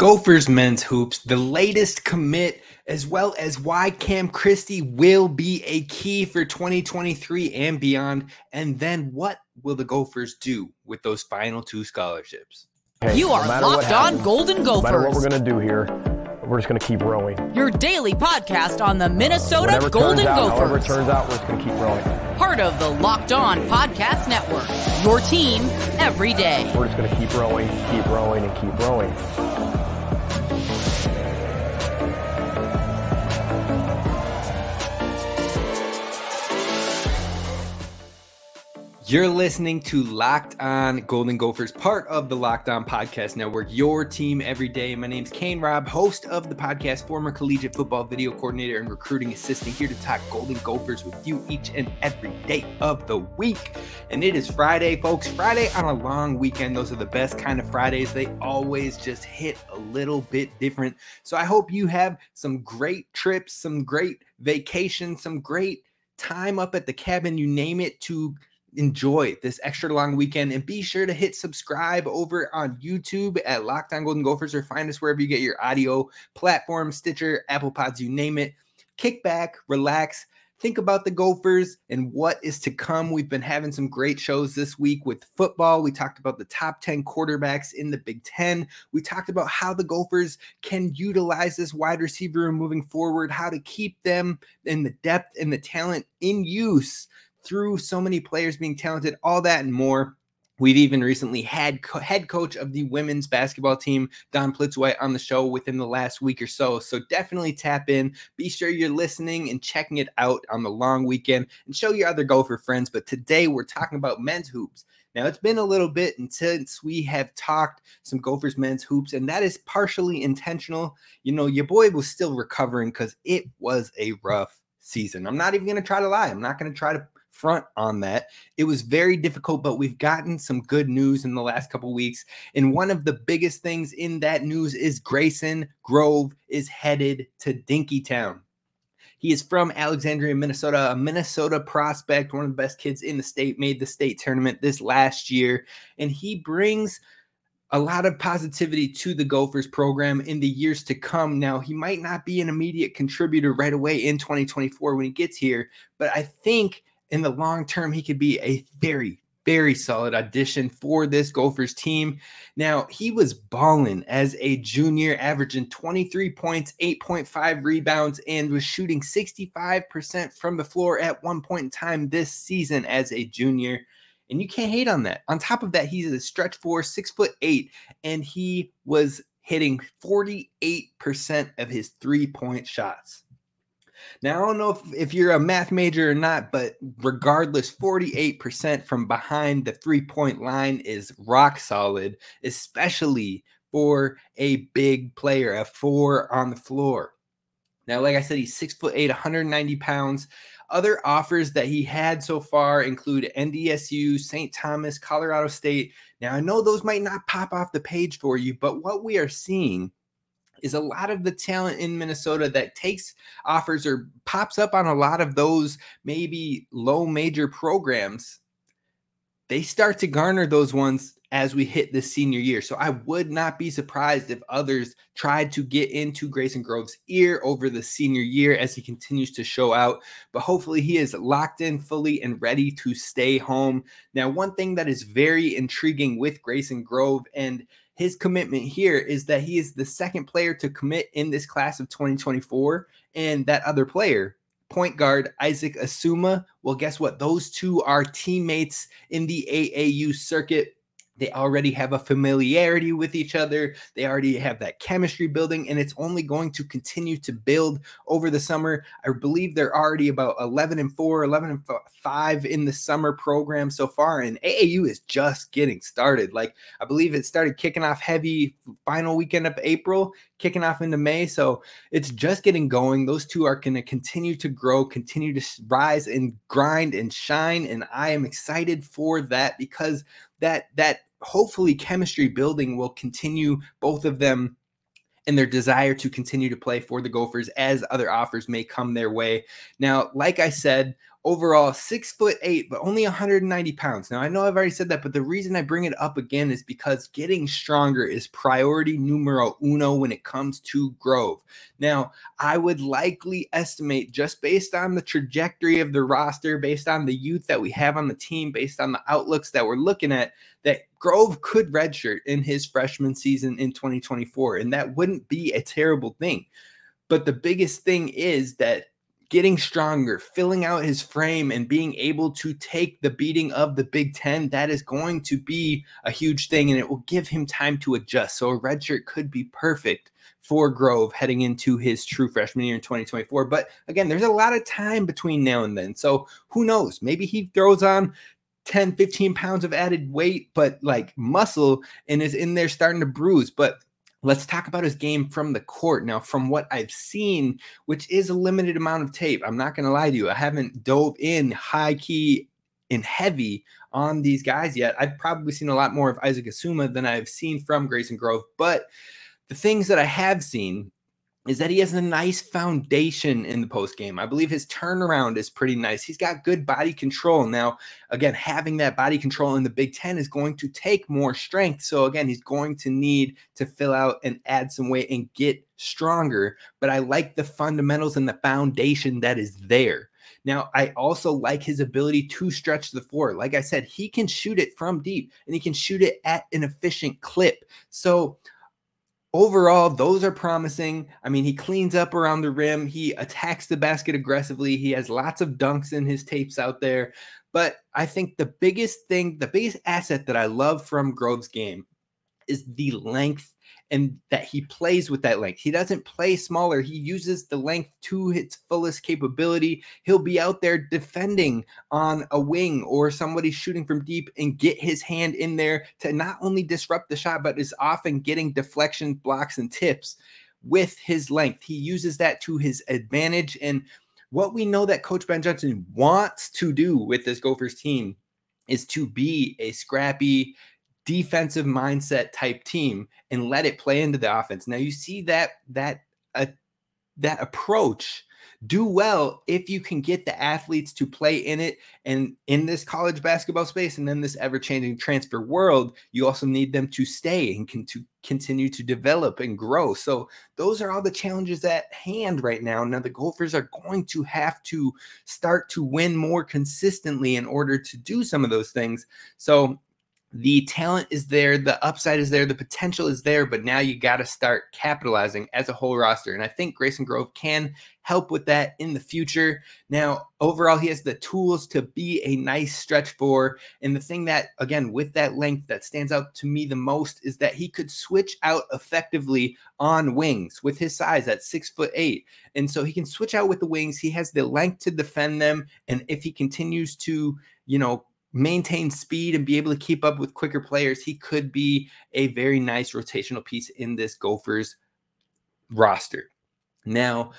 Gophers men's hoops, the latest commit, as well as why Cam Christie will be a key for 2023 and beyond. And then what will the Gophers do with those final two scholarships? Hey, you are no locked on Golden Gophers. No matter what we're going to do here, we're just going to keep rowing. Your daily podcast on the Minnesota Whatever Golden turns out, Gophers. However it turns out, we're just going to keep rowing. Part of the Locked On Podcast Network. Your team every day. We're just going to keep rowing, keep rowing, and keep rowing. You're listening to Locked On Golden Gophers, part of the Locked On Podcast Network, your team every day. My name's Kane Rob, host of the podcast, former collegiate football video coordinator and recruiting assistant, here to talk Golden Gophers with you each and every day of the week. And it is Friday, folks. Friday on a long weekend. Those are the best kind of Fridays. They always just hit a little bit different. So I hope you have some great trips, some great vacations, some great time up at the cabin, you name it, to enjoy this extra long weekend and be sure to hit subscribe over on YouTube at Locked On Golden Gophers or find us wherever you get your audio platform, Stitcher, Apple Pods, you name it. Kick back, relax, think about the Gophers and what is to come. We've been having some great shows this week with football. We talked about the top 10 quarterbacks in the Big Ten. We talked about how the Gophers can utilize this wide receiver room moving forward, how to keep them in the depth and the talent in use through so many players being talented, all that and more. We've even recently had co- head coach of the women's basketball team, Dawn Plitzuweit, on the show within the last week or so. So definitely tap in. Be sure you're listening and checking it out on the long weekend and show your other Gopher friends. But today we're talking about men's hoops. Now, it's been a little bit since we have talked some Gophers men's hoops, and that is partially intentional. You know, your boy was still recovering because it was a rough season. I'm not even going to try to lie. I'm not going to try to front on that. It was very difficult, but we've gotten some good news in the last couple weeks. And one of the biggest things in that news is Grayson Grove is headed to Dinkytown. He is from Alexandria, Minnesota, a Minnesota prospect, one of the best kids in the state, made the state tournament this last year. And he brings a lot of positivity to the Gophers program in the years to come. Now, he might not be an immediate contributor right away in 2024 when he gets here, but I think in the long term, he could be a very, very solid addition for this Gophers team. Now, he was balling as a junior, averaging 23 points, 8.5 rebounds, and was shooting 65% from the floor at one point in time this season as a junior. And you can't hate on that. On top of that, he's a stretch four, six foot eight, and he was hitting 48% of his three point shots. Now, I don't know if, if you're a math major or not, but regardless, 48% from behind the three point line is rock solid, especially for a big player, a four on the floor. Now, like I said, he's six foot eight, 190 pounds. Other offers that he had so far include NDSU, St. Thomas, Colorado State. Now, I know those might not pop off the page for you, but what we are seeing is a lot of the talent in Minnesota that takes offers or pops up on a lot of those maybe low major programs. They start to garner those ones as we hit this senior year. So I would not be surprised if others tried to get into Grayson Grove's ear over the senior year as he continues to show out. But hopefully he is locked in fully and ready to stay home. Now, one thing that is very intriguing with Grayson Grove and his commitment here is that he is the second player to commit in this class of 2024. And that other player, point guard Isaac Asuma, well, guess what? Those two are teammates in the AAU circuit. They already have a familiarity with each other. They already have that chemistry building, and it's only going to continue to build over the summer. I believe they're already about 11 and 4, 11 and 5 in the summer program so far, and AAU is just getting started. Like, I believe it started kicking off heavy final weekend of April, kicking off into May. So it's just getting going. Those two are going to continue to grow, continue to rise and grind and shine. And I am excited for that because that, that, hopefully chemistry building will continue both of them and their desire to continue to play for the Gophers as other offers may come their way. Now, like I said, overall six foot eight, but only 190 pounds. Now, I know I've already said that, but the reason I bring it up again is because getting stronger is priority numero uno when it comes to Grove. Now, I would likely estimate just based on the trajectory of the roster, based on the youth that we have on the team, based on the outlooks that we're looking at, that Grove could redshirt in his freshman season in 2024. And that wouldn't be a terrible thing. But the biggest thing is that getting stronger, filling out his frame, and being able to take the beating of the Big Ten, that is going to be a huge thing and it will give him time to adjust. So a red shirt could be perfect for Grove heading into his true freshman year in 2024. But again, there's a lot of time between now and then. So who knows? Maybe he throws on 10, 15 pounds of added weight, but like muscle and is in there starting to bruise. But Let's talk about his game from the court. Now, from what I've seen, which is a limited amount of tape, I'm not going to lie to you. I haven't dove in high key and heavy on these guys yet. I've probably seen a lot more of Isaac Asuma than I've seen from Grayson Grove. But the things that I have seen is that he has a nice foundation in the post game. I believe his turnaround is pretty nice. He's got good body control. Now, again, having that body control in the Big Ten is going to take more strength. So, again, he's going to need to fill out and add some weight and get stronger. But I like the fundamentals and the foundation that is there. Now, I also like his ability to stretch the floor. Like I said, he can shoot it from deep and he can shoot it at an efficient clip. So, overall, those are promising. I mean, he cleans up around the rim, he attacks the basket aggressively, he has lots of dunks in his tapes out there. But I think the biggest thing, the biggest asset that I love from Grove's game is the length and that he plays with that length. He doesn't play smaller. He uses the length to its fullest capability. He'll be out there defending on a wing or somebody shooting from deep and get his hand in there to not only disrupt the shot, but is often getting deflection, blocks, and tips with his length. He uses that to his advantage. And what we know that Coach Ben Johnson wants to do with this Gophers team is to be a scrappy, defensive mindset type team and let it play into the offense. Now you see that that uh, that approach. Do well if you can get the athletes to play in it and in this college basketball space and then this ever-changing transfer world you also need them to stay and can to continue to develop and grow. So those are all the challenges at hand right now. Now the gophers are going to have to start to win more consistently in order to do some of those things. So the talent is there, the upside is there, the potential is there, but now you got to start capitalizing as a whole roster. And I think Grayson Grove can help with that in the future. Now, overall, he has the tools to be a nice stretch four. And the thing that, again, with that length that stands out to me the most is that he could switch out effectively on wings with his size at six foot eight. And so he can switch out with the wings. He has the length to defend them. And if he continues to, you know, maintain speed and be able to keep up with quicker players, he could be a very nice rotational piece in this Gophers roster. Now,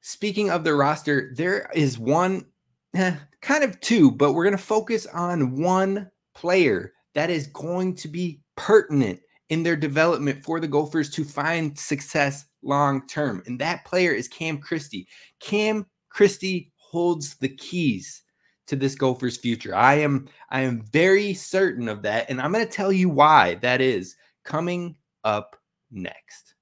speaking of the roster, there is one, eh, kind of two, but we're going to focus on one player that is going to be pertinent in their development for the Gophers to find success long term. And that player is Cam Christie. Cam Christie holds the keys to this Gophers future. I am I am very certain of that and I'm going to tell you why that is coming up next.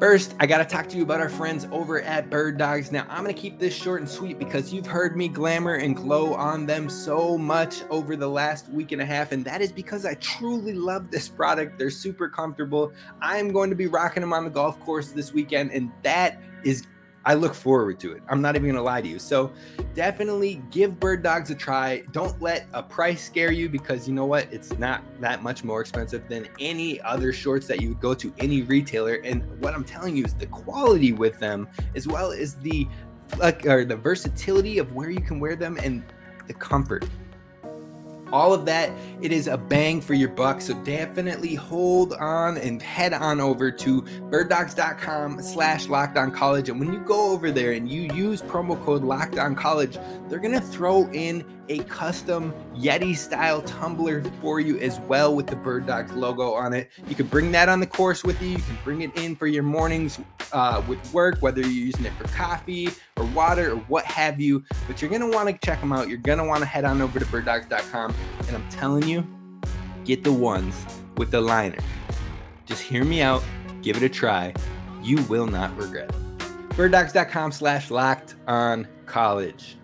First, I got to talk to you about our friends over at Bird Dogs. Now, I'm going to keep this short and sweet because you've heard me glamour and glow on them so much over the last week and a half, and that is because I truly love this product. They're super comfortable. I'm going to be rocking them on the golf course this weekend, and that is I look forward to it. I'm not even to lie to you. So definitely give Bird Dogs a try. Don't let a price scare you because you know what? It's not that much more expensive than any other shorts that you would go to any retailer. And what I'm telling you is the quality with them, as well as the like or the versatility of where you can wear them and the comfort all of that it is a bang for your buck. So definitely hold on and head on over to birddogs.com slash locked on college. And when you go over there and you use promo code locked on college they're going to throw in a custom Yeti style tumbler for you as well with the Bird Dogs logo on it. You can bring that on the course with you. You can bring it in for your mornings uh, with work, whether you're using it for coffee or water or what have you. But you're going to want to check them out. You're going to want to head on over to birddogs.com. And I'm telling you, get the ones with the liner. Just hear me out, give it a try. You will not regret it. Birddogs.com slash locked on college.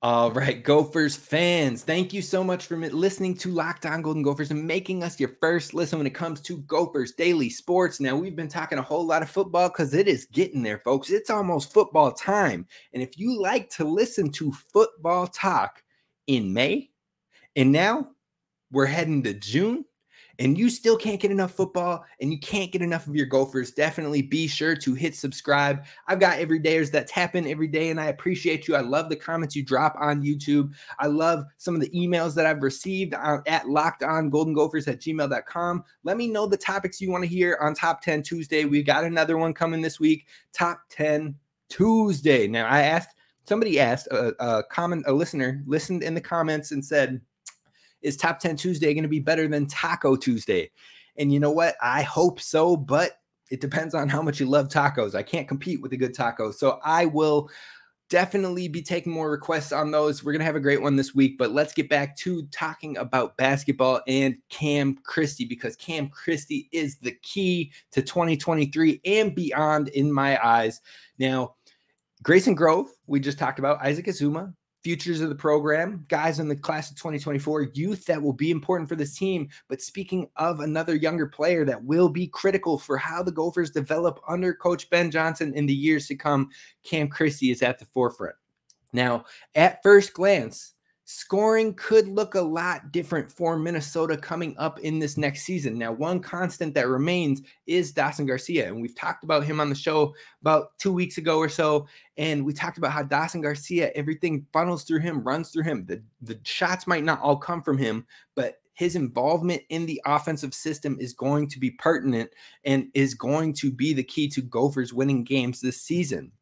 All right, Gophers fans, thank you so much for listening to Locked On Golden Gophers and making us your first listen when it comes to Gophers daily sports. Now, we've been talking a whole lot of football because it is getting there, folks. It's almost football time. And if you like to listen to football talk in May, and now we're heading to June, and you still can't get enough football and you can't get enough of your Gophers, definitely be sure to hit subscribe. I've got everydayers that tap in every day, and I appreciate you. I love the comments you drop on YouTube. I love some of the emails that I've received at locked on golden gophers at gmail.com. Let me know the topics you want to hear on Top 10 Tuesday. We got another one coming this week, Top 10 Tuesday. Now, I asked somebody asked a, a comment, a listener listened in the comments and said, is Top 10 Tuesday going to be better than Taco Tuesday? And you know what? I hope so, but it depends on how much you love tacos. I can't compete with a good taco. So I will definitely be taking more requests on those. We're going to have a great one this week, but let's get back to talking about basketball and Cam Christie because Cam Christie is the key to 2023 and beyond in my eyes. Now, Grayson Grove, we just talked about Isaac Asuma, futures of the program, guys in the class of 2024, youth that will be important for this team. But speaking of another younger player that will be critical for how the Gophers develop under Coach Ben Johnson in the years to come, Cam Christie is at the forefront. Now, at first glance, scoring could look a lot different for Minnesota coming up in this next season. Now, one constant that remains is Dawson Garcia, and we've talked about him on the show about two weeks ago or so. And we talked about how Dawson Garcia, everything funnels through him, runs through him. The, the shots might not all come from him, but his involvement in the offensive system is going to be pertinent and is going to be the key to Gophers winning games this season.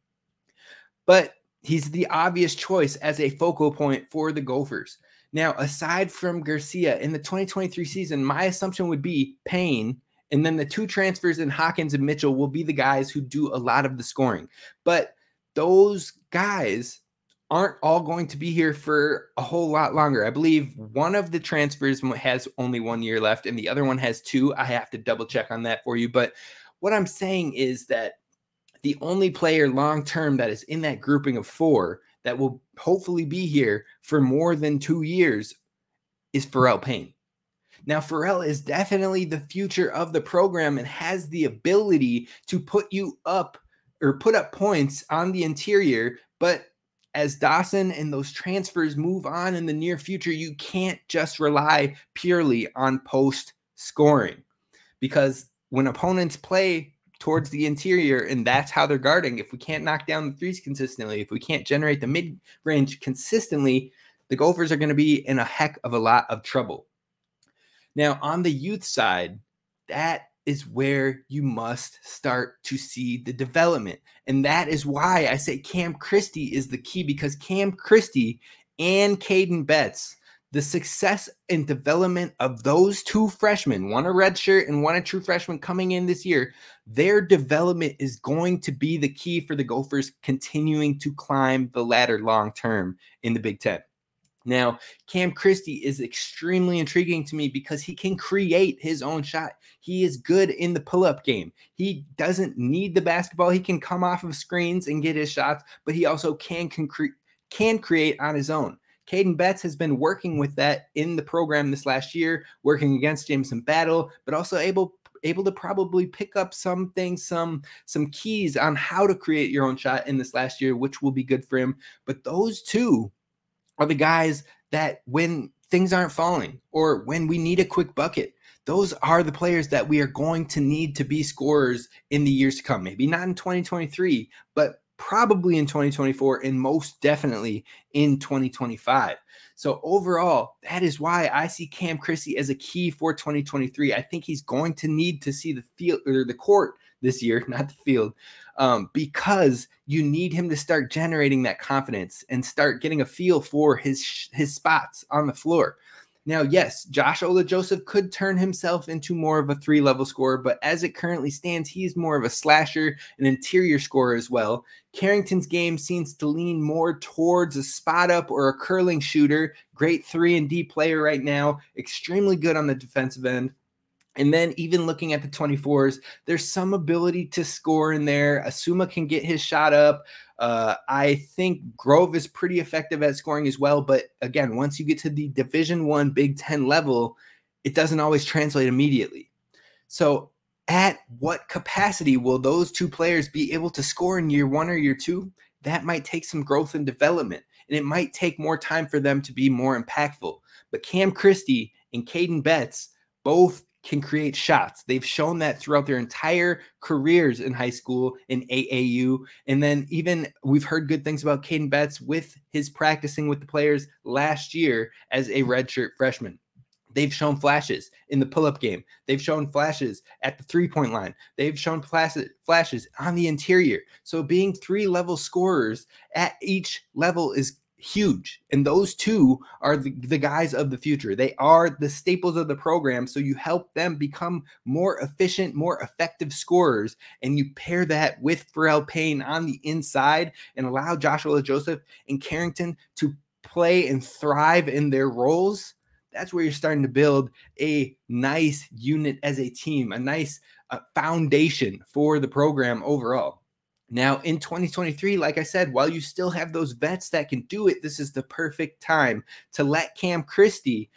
But he's the obvious choice as a focal point for the Gophers. Now, aside from Garcia in the 2023 season, my assumption would be Payne, and then the two transfers in Hawkins and Mitchell will be the guys who do a lot of the scoring. But those guys aren't all going to be here for a whole lot longer. I believe one of the transfers has only one year left, and the other one has two. I have to double check on that for you. But what I'm saying is that the only player long term that is in that grouping of four that will hopefully be here for more than two years is Pharrel Payne. Now, Pharrel is definitely the future of the program and has the ability to put you up or put up points on the interior. But as Dawson and those transfers move on in the near future, you can't just rely purely on post scoring because when opponents play towards the interior, and that's how they're guarding. If we can't knock down the threes consistently, if we can't generate the mid range consistently, the Gophers are going to be in a heck of a lot of trouble. Now, on the youth side, that is where you must start to see the development. And that is why I say Cam Christie is the key because Cam Christie and Caden Betts the success and development of those two freshmen, one a redshirt and one a true freshman coming in this year, their development is going to be the key for the Gophers continuing to climb the ladder long term in the Big Ten. Now, Cam Christie is extremely intriguing to me because he can create his own shot. He is good in the pull up game. He doesn't need the basketball. He can come off of screens and get his shots, but he also can, can, can create on his own. Caden Betts has been working with that in the program this last year, working against Jameson Battle, but also able able to probably pick up some things, some some keys on how to create your own shot in this last year, which will be good for him. But those two are the guys that when things aren't falling or when we need a quick bucket, those are the players that we are going to need to be scorers in the years to come. Maybe not in 2023, but probably in 2024 and most definitely in 2025. So overall, that is why I see Cam Christie as a key for 2023. I think he's going to need to see the field or the court this year, not the field, um, because you need him to start generating that confidence and start getting a feel for his his spots on the floor. Now, yes, Josh Ola Joseph could turn himself into more of a three level scorer, but as it currently stands, he's more of a slasher, an interior scorer as well. Carrington's game seems to lean more towards a spot up or a curling shooter. Great three and D player right now, extremely good on the defensive end. And then even looking at the 24s, there's some ability to score in there. Asuma can get his shot up. Uh, I think Grove is pretty effective at scoring as well. But again, once you get to the Division One Big Ten level, it doesn't always translate immediately. So, at what capacity will those two players be able to score in year one or year two? That might take some growth and development, and it might take more time for them to be more impactful. But Cam Christie and Caden Betts both can create shots. They've shown that throughout their entire careers in high school, in AAU. And then even we've heard good things about Caden Betts with his practicing with the players last year as a redshirt freshman. They've shown flashes in the pull-up game. They've shown flashes at the three-point line. They've shown flashes on the interior. So being three-level scorers at each level is huge. And those two are the, the guys of the future. They are the staples of the program. So you help them become more efficient, more effective scorers. And you pair that with Pharrel Payne on the inside and allow Joshua Joseph and Carrington to play and thrive in their roles. That's where you're starting to build a nice unit as a team, a nice uh, foundation for the program overall. Now, in 2023, like I said, while you still have those vets that can do it, this is the perfect time to let Cam Christie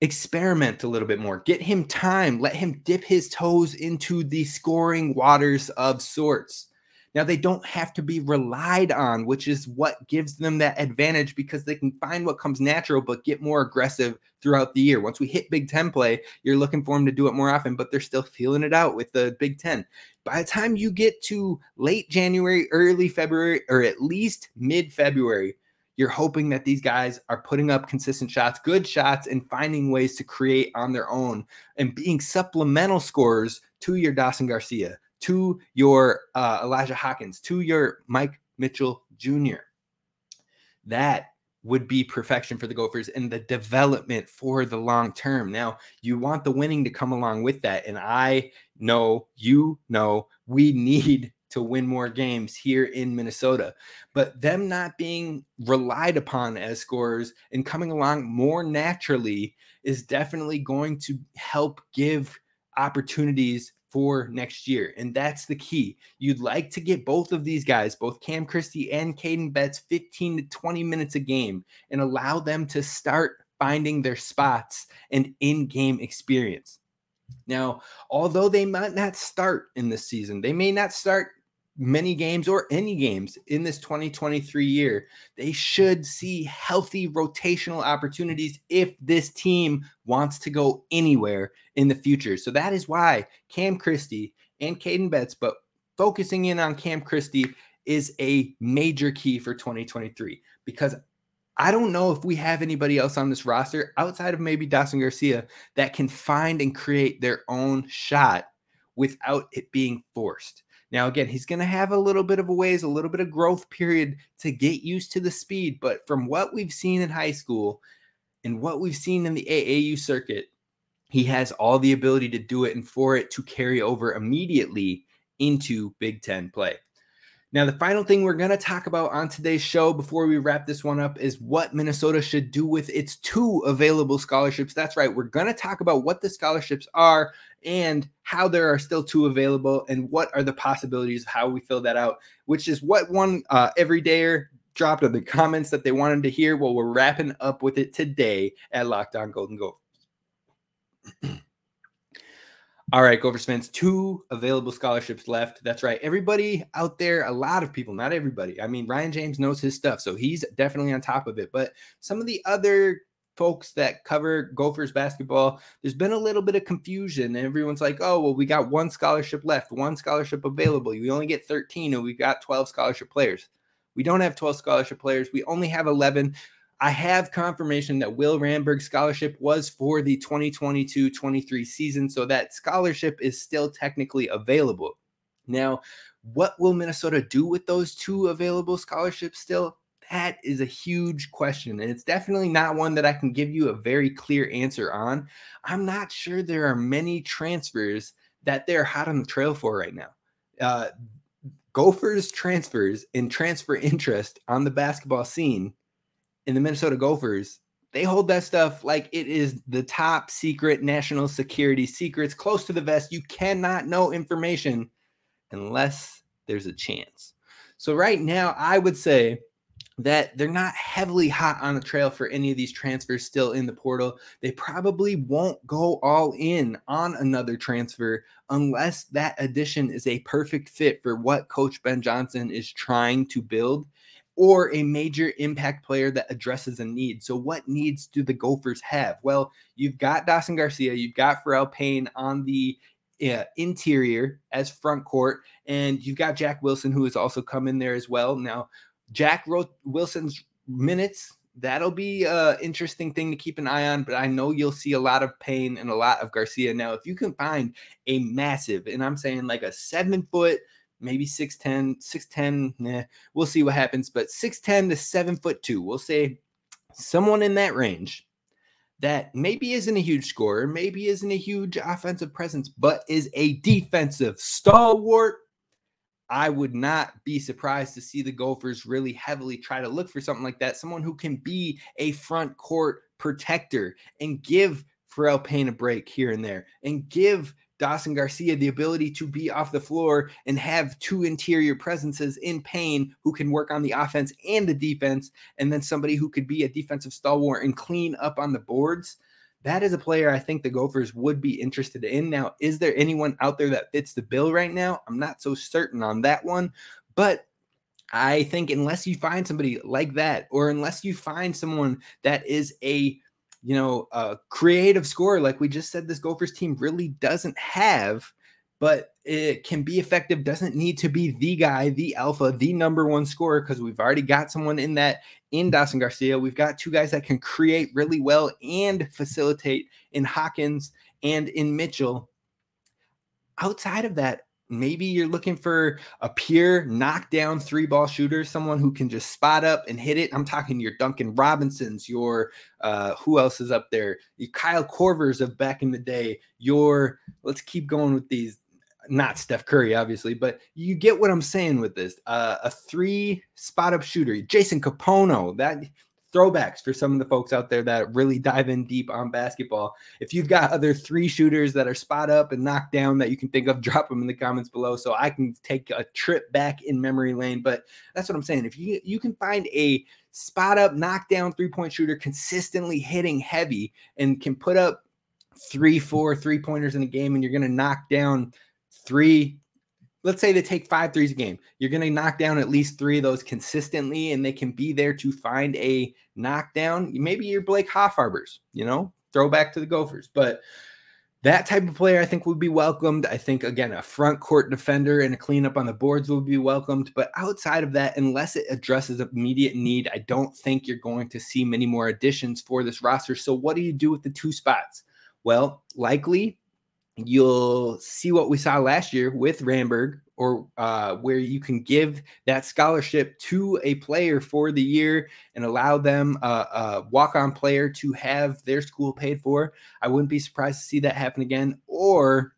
experiment a little bit more, get him time, let him dip his toes into the scoring waters of sorts. Now, they don't have to be relied on, which is what gives them that advantage because they can find what comes natural, but get more aggressive throughout the year. Once we hit Big Ten play, you're looking for them to do it more often, but they're still feeling it out with the Big Ten. By the time you get to late January, early February, or at least mid February, you're hoping that these guys are putting up consistent shots, good shots, and finding ways to create on their own and being supplemental scorers to your Dawson Garcia, to your uh, Elijah Hawkins, to your Mike Mitchell Jr. That would be perfection for the Gophers and the development for the long term. Now, you want the winning to come along with that. And I know, you know, we need to win more games here in Minnesota. But them not being relied upon as scorers and coming along more naturally is definitely going to help give opportunities for next year. And that's the key. You'd like to get both of these guys, both Cam Christie and Caden Betts, 15 to 20 minutes a game and allow them to start finding their spots and in game experience. Now, although they might not start in this season, they may not start many games or any games in this 2023 year, they should see healthy rotational opportunities if this team wants to go anywhere in the future. So that is why Cam Christie and Caden Betts, but focusing in on Cam Christie is a major key for 2023 because I don't know if we have anybody else on this roster outside of maybe Dawson Garcia that can find and create their own shot without it being forced. Now, again, he's going to have a little bit of a ways, a little bit of growth period to get used to the speed. But from what we've seen in high school and what we've seen in the AAU circuit, he has all the ability to do it and for it to carry over immediately into Big Ten play. Now, the final thing we're going to talk about on today's show before we wrap this one up is what Minnesota should do with its two available scholarships. That's right. We're going to talk about what the scholarships are and how there are still two available and what are the possibilities of how we fill that out, which is what one uh, everydayer dropped in the comments that they wanted to hear. Well, we're wrapping up with it today at Locked On Golden Gophers. All right, Gophers fans, two available scholarships left. That's right. Everybody out there, a lot of people, not everybody. I mean, Ryan James knows his stuff, so he's definitely on top of it. But some of the other folks that cover Gophers basketball, there's been a little bit of confusion. And everyone's like, oh, well, we got one scholarship left, one scholarship available. We only get 13, and we got 12 scholarship players. We don't have 12 scholarship players. We only have 11. I have confirmation that Will Ramberg's scholarship was for the 2022 23 season, so that scholarship is still technically available. Now, what will Minnesota do with those two available scholarships still? That is a huge question. And it's definitely not one that I can give you a very clear answer on. I'm not sure there are many transfers that they're hot on the trail for right now. Uh, Gophers transfers and transfer interest on the basketball scene in the Minnesota Gophers, they hold that stuff like it is the top secret national security secrets close to the vest. You cannot know information unless there's a chance. So, right now, I would say that they're not heavily hot on the trail for any of these transfers still in the portal. They probably won't go all in on another transfer unless that addition is a perfect fit for what Coach Ben Johnson is trying to build or a major impact player that addresses a need. So, what needs do the Gophers have? Well, you've got Dawson Garcia, you've got Pharrel Payne on the uh, interior as front court, and you've got Jack Wilson, who has also come in there as well. Now, Jack Wilson's minutes. That'll be an interesting thing to keep an eye on, but I know you'll see a lot of Payne and a lot of Garcia. Now, if you can find a massive, and I'm saying like a seven foot, maybe 6'10, 6'10, nah, we'll see what happens, but 6'10 to 7 foot 2, we'll say someone in that range that maybe isn't a huge scorer, maybe isn't a huge offensive presence, but is a defensive stalwart. I would not be surprised to see the Gophers really heavily try to look for something like that. Someone who can be a front court protector and give Pharrel Payne a break here and there and give Dawson Garcia the ability to be off the floor and have two interior presences in Payne who can work on the offense and the defense, and then somebody who could be a defensive stalwart and clean up on the boards. That is a player I think the Gophers would be interested in. Now, is there anyone out there that fits the bill right now? I'm not so certain on that one, but I think unless you find somebody like that, or unless you find someone that is a you know, a creative scorer, like we just said, this Gophers team really doesn't have, but it can be effective, doesn't need to be the guy, the alpha, the number one scorer, because we've already got someone in that in Dawson Garcia. We've got two guys that can create really well and facilitate in Hawkins and in Mitchell. Outside of that, maybe you're looking for a pure knockdown three ball shooter, someone who can just spot up and hit it. I'm talking your Duncan Robinsons, your uh, who else is up there? Your Kyle Korvers of back in the day. Your let's keep going with these. Not Steph Curry, obviously, but you get what I'm saying with this. Uh, a three spot up shooter, Jason Kapono. That throwbacks for some of the folks out there that really dive in deep on basketball. If you've got other three shooters that are spot up and knocked down that you can think of, drop them in the comments below so I can take a trip back in memory lane. But that's what I'm saying. If you you can find a spot up, knockdown three point shooter consistently hitting heavy and can put up three, four three pointers in a game, and you're going to knock down three let's say they take five threes a game. You're going to knock down at least three of those consistently, and they can be there to find a knockdown. Maybe you're Blake Hoffarber's, you know, throw back to the Gophers. But that type of player, I think, would be welcomed. I think, again, a front court defender and a cleanup on the boards would be welcomed. But outside of that, unless it addresses immediate need, I don't think you're going to see many more additions for this roster. So, what do you do with the two spots? Well, likely you'll see what we saw last year with Ramberg, or uh, where you can give that scholarship to a player for the year and allow them a, a walk-on player to have their school paid for. I wouldn't be surprised to see that happen again. Or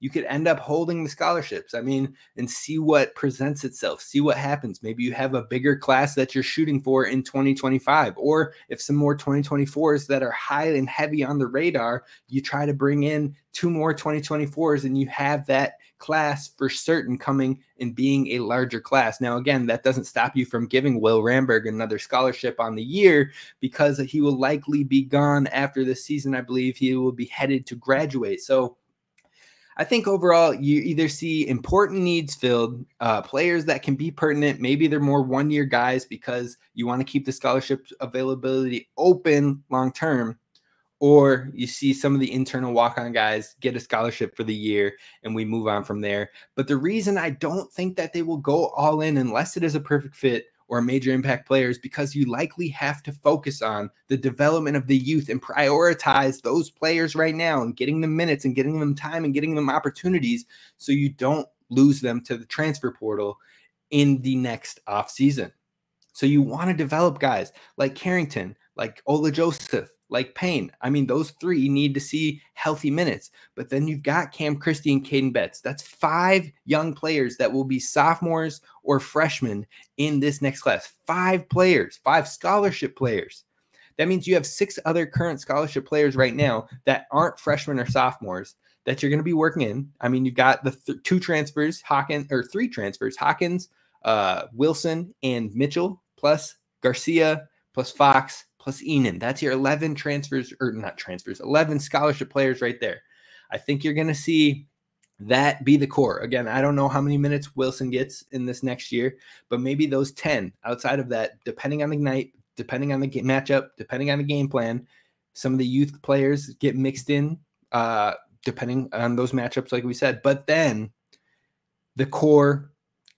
you could end up holding the scholarships. I mean, and see what presents itself, see what happens. Maybe you have a bigger class that you're shooting for in 2025, or if some more 2024s that are high and heavy on the radar, you try to bring in two more 2024s and you have that class for certain coming and being a larger class. Now, again, that doesn't stop you from giving Will Ramberg another scholarship on the year because he will likely be gone after this season. I believe he will be headed to graduate. So, I think overall, you either see important needs filled, uh, players that can be pertinent. Maybe they're more one year guys because you want to keep the scholarship availability open long term, or you see some of the internal walk on guys get a scholarship for the year and we move on from there. But the reason I don't think that they will go all in unless it is a perfect fit or major impact players because you likely have to focus on the development of the youth and prioritize those players right now and getting them minutes and getting them time and getting them opportunities so you don't lose them to the transfer portal in the next off season. So you want to develop guys like Carrington, like Ola Joseph, like Payne. I mean, those three need to see healthy minutes. But then you've got Cam Christie and Caden Betts. That's five young players that will be sophomores or freshmen in this next class. Five players, five scholarship players. That means you have six other current scholarship players right now that aren't freshmen or sophomores that you're going to be working in. I mean, you've got the th- two transfers, Hawkins, or three transfers, Hawkins, uh, Wilson, and Mitchell, plus Garcia, plus Fox, plus Ihnen. That's your 11 transfers, or not transfers, 11 scholarship players right there. I think you're going to see that be the core. Again, I don't know how many minutes Wilson gets in this next year, but maybe those 10 outside of that, depending on the night, depending on the game, matchup, depending on the game plan, some of the youth players get mixed in, uh, depending on those matchups, like we said. But then the core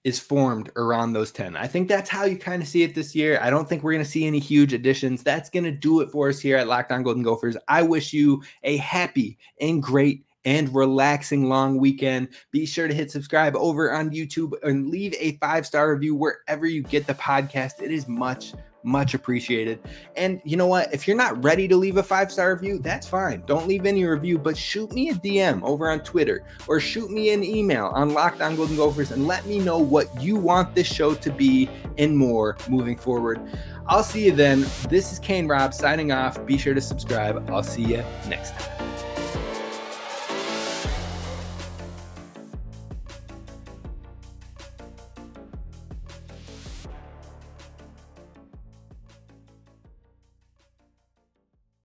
is formed around those 10. I think that's how you kind of see it this year. I don't think we're going to see any huge additions. That's going to do it for us here at Locked On Golden Gophers. I wish you a happy and great and relaxing long weekend. Be sure to hit subscribe over on YouTube and leave a five star review wherever you get the podcast. It is much, much appreciated. And you know what? If you're not ready to leave a five star review, that's fine. Don't leave any review, but shoot me a DM over on Twitter or shoot me an email on Locked On Golden Gophers and let me know what you want this show to be and more moving forward. I'll see you then. This is Kane Rob signing off. Be sure to subscribe. I'll see you next time.